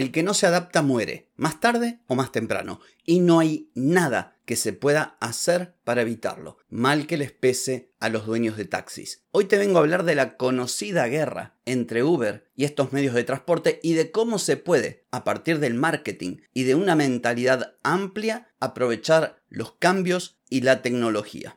el que no se adapta muere, más tarde o más temprano, y no hay nada que se pueda hacer para evitarlo, mal que les pese a los dueños de taxis. Hoy te vengo a hablar de la conocida guerra entre Uber y estos medios de transporte y de cómo se puede, a partir del marketing y de una mentalidad amplia, aprovechar los cambios y la tecnología.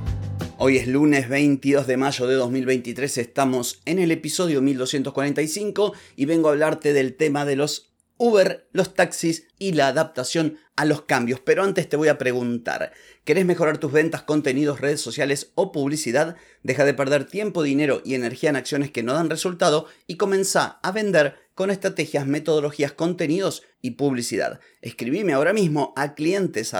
Hoy es lunes 22 de mayo de 2023, estamos en el episodio 1245 y vengo a hablarte del tema de los Uber, los taxis y la adaptación a los cambios. Pero antes te voy a preguntar, ¿querés mejorar tus ventas, contenidos, redes sociales o publicidad? Deja de perder tiempo, dinero y energía en acciones que no dan resultado y comienza a vender con estrategias, metodologías, contenidos y publicidad. Escribime ahora mismo a clientes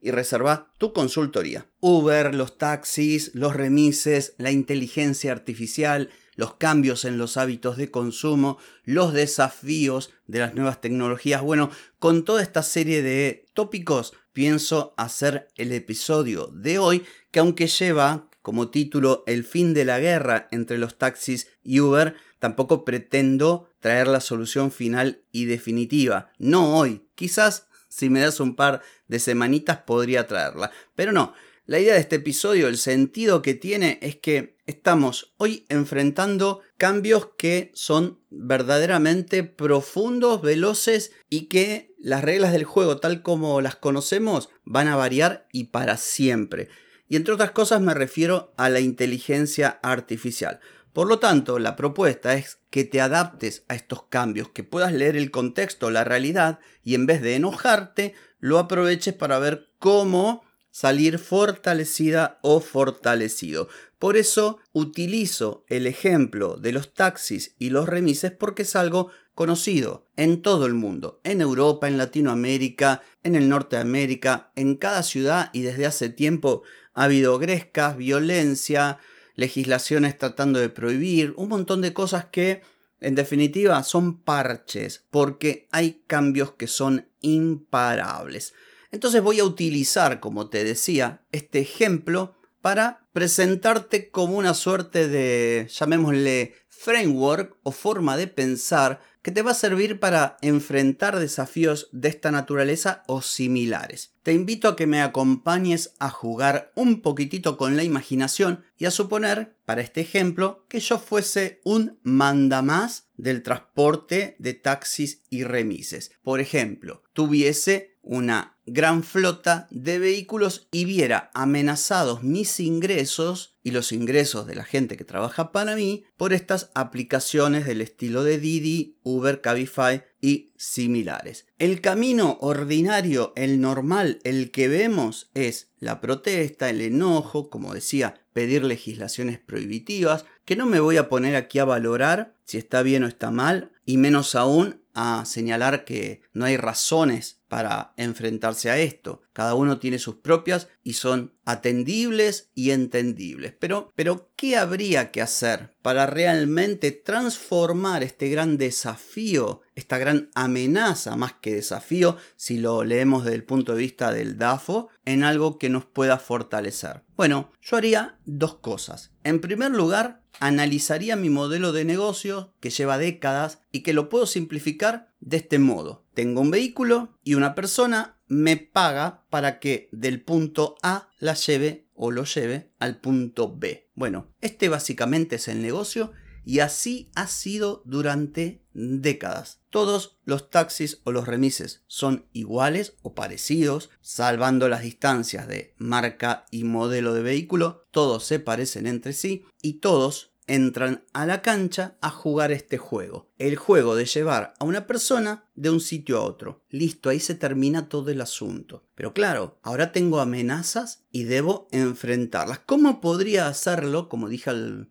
y reserva tu consultoría. Uber, los taxis, los remises, la inteligencia artificial, los cambios en los hábitos de consumo, los desafíos de las nuevas tecnologías. Bueno, con toda esta serie de tópicos pienso hacer el episodio de hoy que aunque lleva como título El fin de la guerra entre los taxis y Uber, tampoco pretendo traer la solución final y definitiva. No hoy. Quizás si me das un par de semanitas podría traerla. Pero no. La idea de este episodio, el sentido que tiene es que estamos hoy enfrentando cambios que son verdaderamente profundos, veloces y que las reglas del juego tal como las conocemos van a variar y para siempre. Y entre otras cosas me refiero a la inteligencia artificial. Por lo tanto, la propuesta es que te adaptes a estos cambios, que puedas leer el contexto, la realidad, y en vez de enojarte, lo aproveches para ver cómo salir fortalecida o fortalecido. Por eso utilizo el ejemplo de los taxis y los remises porque es algo conocido en todo el mundo, en Europa, en Latinoamérica, en el norte de América, en cada ciudad y desde hace tiempo ha habido grescas, violencia, legislaciones tratando de prohibir, un montón de cosas que en definitiva son parches porque hay cambios que son imparables. Entonces voy a utilizar, como te decía, este ejemplo para presentarte como una suerte de, llamémosle, framework o forma de pensar que te va a servir para enfrentar desafíos de esta naturaleza o similares. Te invito a que me acompañes a jugar un poquitito con la imaginación y a suponer, para este ejemplo, que yo fuese un mandamás del transporte de taxis y remises. Por ejemplo, tuviese una gran flota de vehículos y viera amenazados mis ingresos y los ingresos de la gente que trabaja para mí por estas aplicaciones del estilo de Didi, Uber, Cabify y similares. El camino ordinario, el normal, el que vemos es la protesta, el enojo, como decía, pedir legislaciones prohibitivas, que no me voy a poner aquí a valorar si está bien o está mal, y menos aún a señalar que no hay razones para enfrentarse a esto. Cada uno tiene sus propias y son atendibles y entendibles. Pero, pero, ¿qué habría que hacer para realmente transformar este gran desafío, esta gran amenaza, más que desafío, si lo leemos desde el punto de vista del DAFO, en algo que nos pueda fortalecer? Bueno, yo haría dos cosas. En primer lugar, analizaría mi modelo de negocio que lleva décadas y que lo puedo simplificar de este modo. Tengo un vehículo y una persona me paga para que del punto A la lleve o lo lleve al punto B. Bueno, este básicamente es el negocio y así ha sido durante décadas. Todos los taxis o los remises son iguales o parecidos, salvando las distancias de marca y modelo de vehículo, todos se parecen entre sí y todos entran a la cancha a jugar este juego. El juego de llevar a una persona de un sitio a otro. Listo, ahí se termina todo el asunto. Pero claro, ahora tengo amenazas y debo enfrentarlas. ¿Cómo podría hacerlo, como dije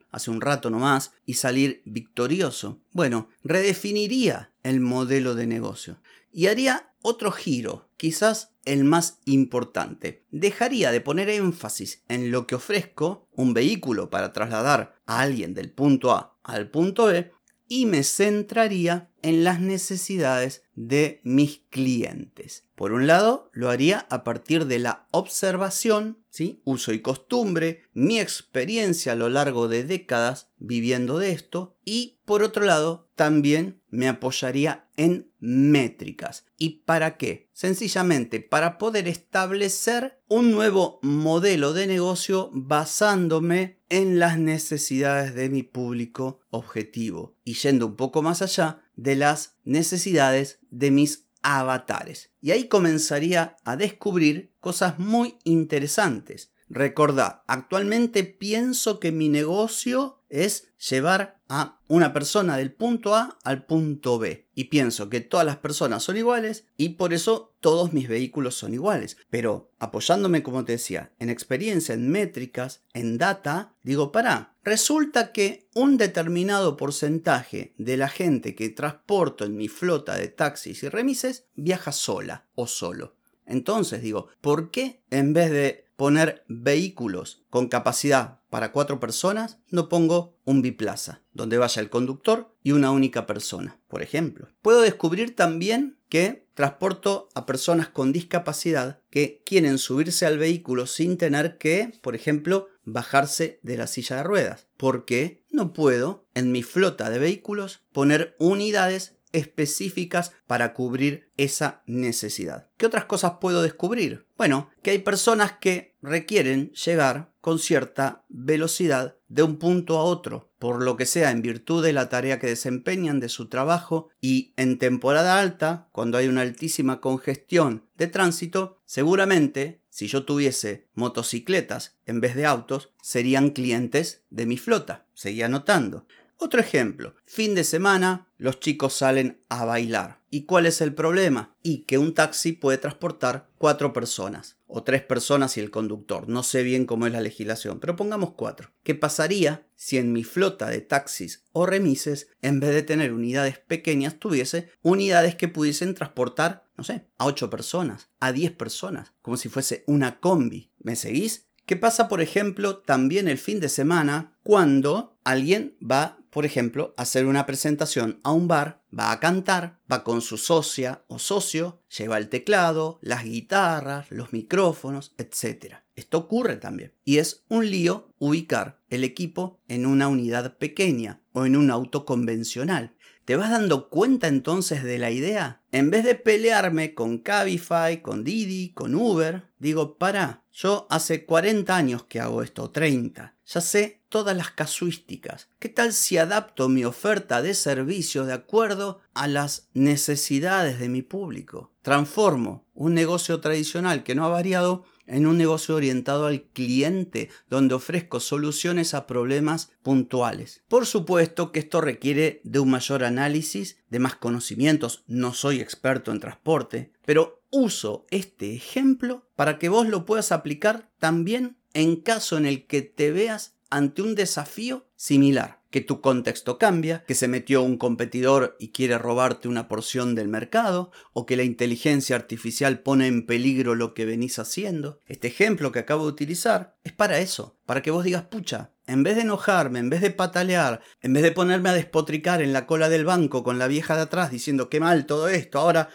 hace un rato nomás, y salir victorioso? Bueno, redefiniría el modelo de negocio y haría otro giro, quizás el más importante. Dejaría de poner énfasis en lo que ofrezco, un vehículo para trasladar a alguien del punto A al punto B, y me centraría en las necesidades de mis clientes. Por un lado, lo haría a partir de la observación, ¿sí? uso y costumbre, mi experiencia a lo largo de décadas viviendo de esto y por otro lado, también me apoyaría en métricas. ¿Y para qué? Sencillamente para poder establecer un nuevo modelo de negocio basándome en las necesidades de mi público objetivo y yendo un poco más allá de las necesidades de mis avatares. Y ahí comenzaría a descubrir cosas muy interesantes. Recordad, actualmente pienso que mi negocio es llevar a una persona del punto A al punto B. Y pienso que todas las personas son iguales y por eso todos mis vehículos son iguales. Pero apoyándome, como te decía, en experiencia, en métricas, en data, digo, para, resulta que un determinado porcentaje de la gente que transporto en mi flota de taxis y remises viaja sola o solo. Entonces digo, ¿por qué en vez de poner vehículos con capacidad para cuatro personas, no pongo un biplaza, donde vaya el conductor y una única persona, por ejemplo. Puedo descubrir también que transporto a personas con discapacidad que quieren subirse al vehículo sin tener que, por ejemplo, bajarse de la silla de ruedas. Porque no puedo en mi flota de vehículos poner unidades específicas para cubrir esa necesidad. ¿Qué otras cosas puedo descubrir? Bueno, que hay personas que requieren llegar con cierta velocidad de un punto a otro, por lo que sea en virtud de la tarea que desempeñan de su trabajo y en temporada alta, cuando hay una altísima congestión de tránsito, seguramente si yo tuviese motocicletas en vez de autos, serían clientes de mi flota. Seguía notando. Otro ejemplo, fin de semana, los chicos salen a bailar. ¿Y cuál es el problema? Y que un taxi puede transportar cuatro personas, o tres personas y el conductor. No sé bien cómo es la legislación, pero pongamos cuatro. ¿Qué pasaría si en mi flota de taxis o remises, en vez de tener unidades pequeñas, tuviese unidades que pudiesen transportar, no sé, a ocho personas, a diez personas, como si fuese una combi? ¿Me seguís? ¿Qué pasa, por ejemplo, también el fin de semana cuando alguien va por ejemplo, hacer una presentación a un bar, va a cantar, va con su socia o socio, lleva el teclado, las guitarras, los micrófonos, etc. Esto ocurre también. Y es un lío ubicar el equipo en una unidad pequeña o en un auto convencional. ¿Te vas dando cuenta entonces de la idea? En vez de pelearme con Cabify, con Didi, con Uber, digo, para, yo hace 40 años que hago esto, 30. Ya sé todas las casuísticas. ¿Qué tal si adapto mi oferta de servicio de acuerdo a las necesidades de mi público? Transformo un negocio tradicional que no ha variado en un negocio orientado al cliente, donde ofrezco soluciones a problemas puntuales. Por supuesto que esto requiere de un mayor análisis, de más conocimientos, no soy experto en transporte, pero uso este ejemplo para que vos lo puedas aplicar también en caso en el que te veas ante un desafío similar que tu contexto cambia, que se metió un competidor y quiere robarte una porción del mercado, o que la inteligencia artificial pone en peligro lo que venís haciendo. Este ejemplo que acabo de utilizar es para eso, para que vos digas, pucha, en vez de enojarme, en vez de patalear, en vez de ponerme a despotricar en la cola del banco con la vieja de atrás diciendo qué mal todo esto, ahora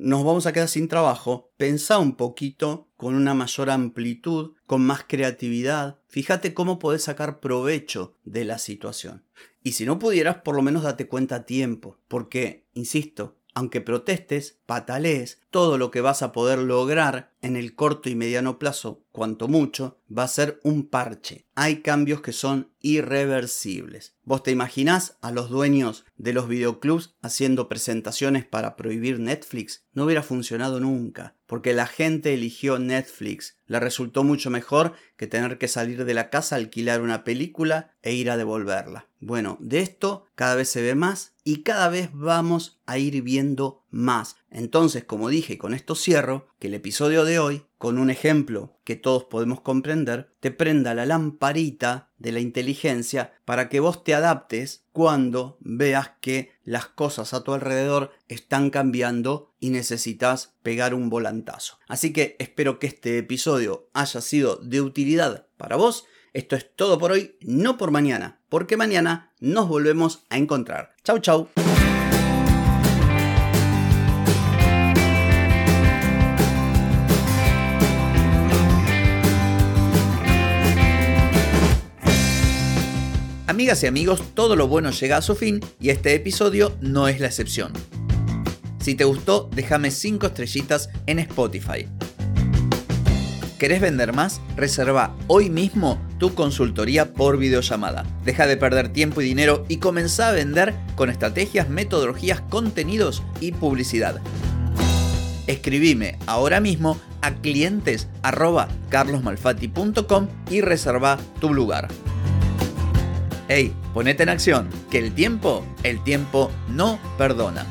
nos vamos a quedar sin trabajo, pensá un poquito con una mayor amplitud, con más creatividad. Fíjate cómo podés sacar provecho de la situación. Y si no pudieras, por lo menos date cuenta a tiempo, porque, insisto, aunque protestes, patalees, todo lo que vas a poder lograr en el corto y mediano plazo, cuanto mucho, va a ser un parche. Hay cambios que son irreversibles. ¿Vos te imaginás a los dueños de los videoclubs haciendo presentaciones para prohibir Netflix? No hubiera funcionado nunca, porque la gente eligió Netflix. Le resultó mucho mejor que tener que salir de la casa, alquilar una película e ir a devolverla. Bueno, de esto cada vez se ve más y cada vez vamos a ir viendo más. Entonces, como dije, con esto cierro, que el episodio de hoy, con un ejemplo que todos podemos comprender, te prenda la lamparita de la inteligencia para que vos te adaptes cuando veas que las cosas a tu alrededor están cambiando y necesitas pegar un volantazo. Así que espero que este episodio haya sido de utilidad para vos. Esto es todo por hoy, no por mañana, porque mañana nos volvemos a encontrar. Chau, chau. Amigas y amigos, todo lo bueno llega a su fin y este episodio no es la excepción. Si te gustó, déjame 5 estrellitas en Spotify. ¿Querés vender más? Reserva hoy mismo tu consultoría por videollamada. Deja de perder tiempo y dinero y comenzá a vender con estrategias, metodologías, contenidos y publicidad. Escribime ahora mismo a clientes y reserva tu lugar. Hey, ponete en acción, que el tiempo, el tiempo no perdona.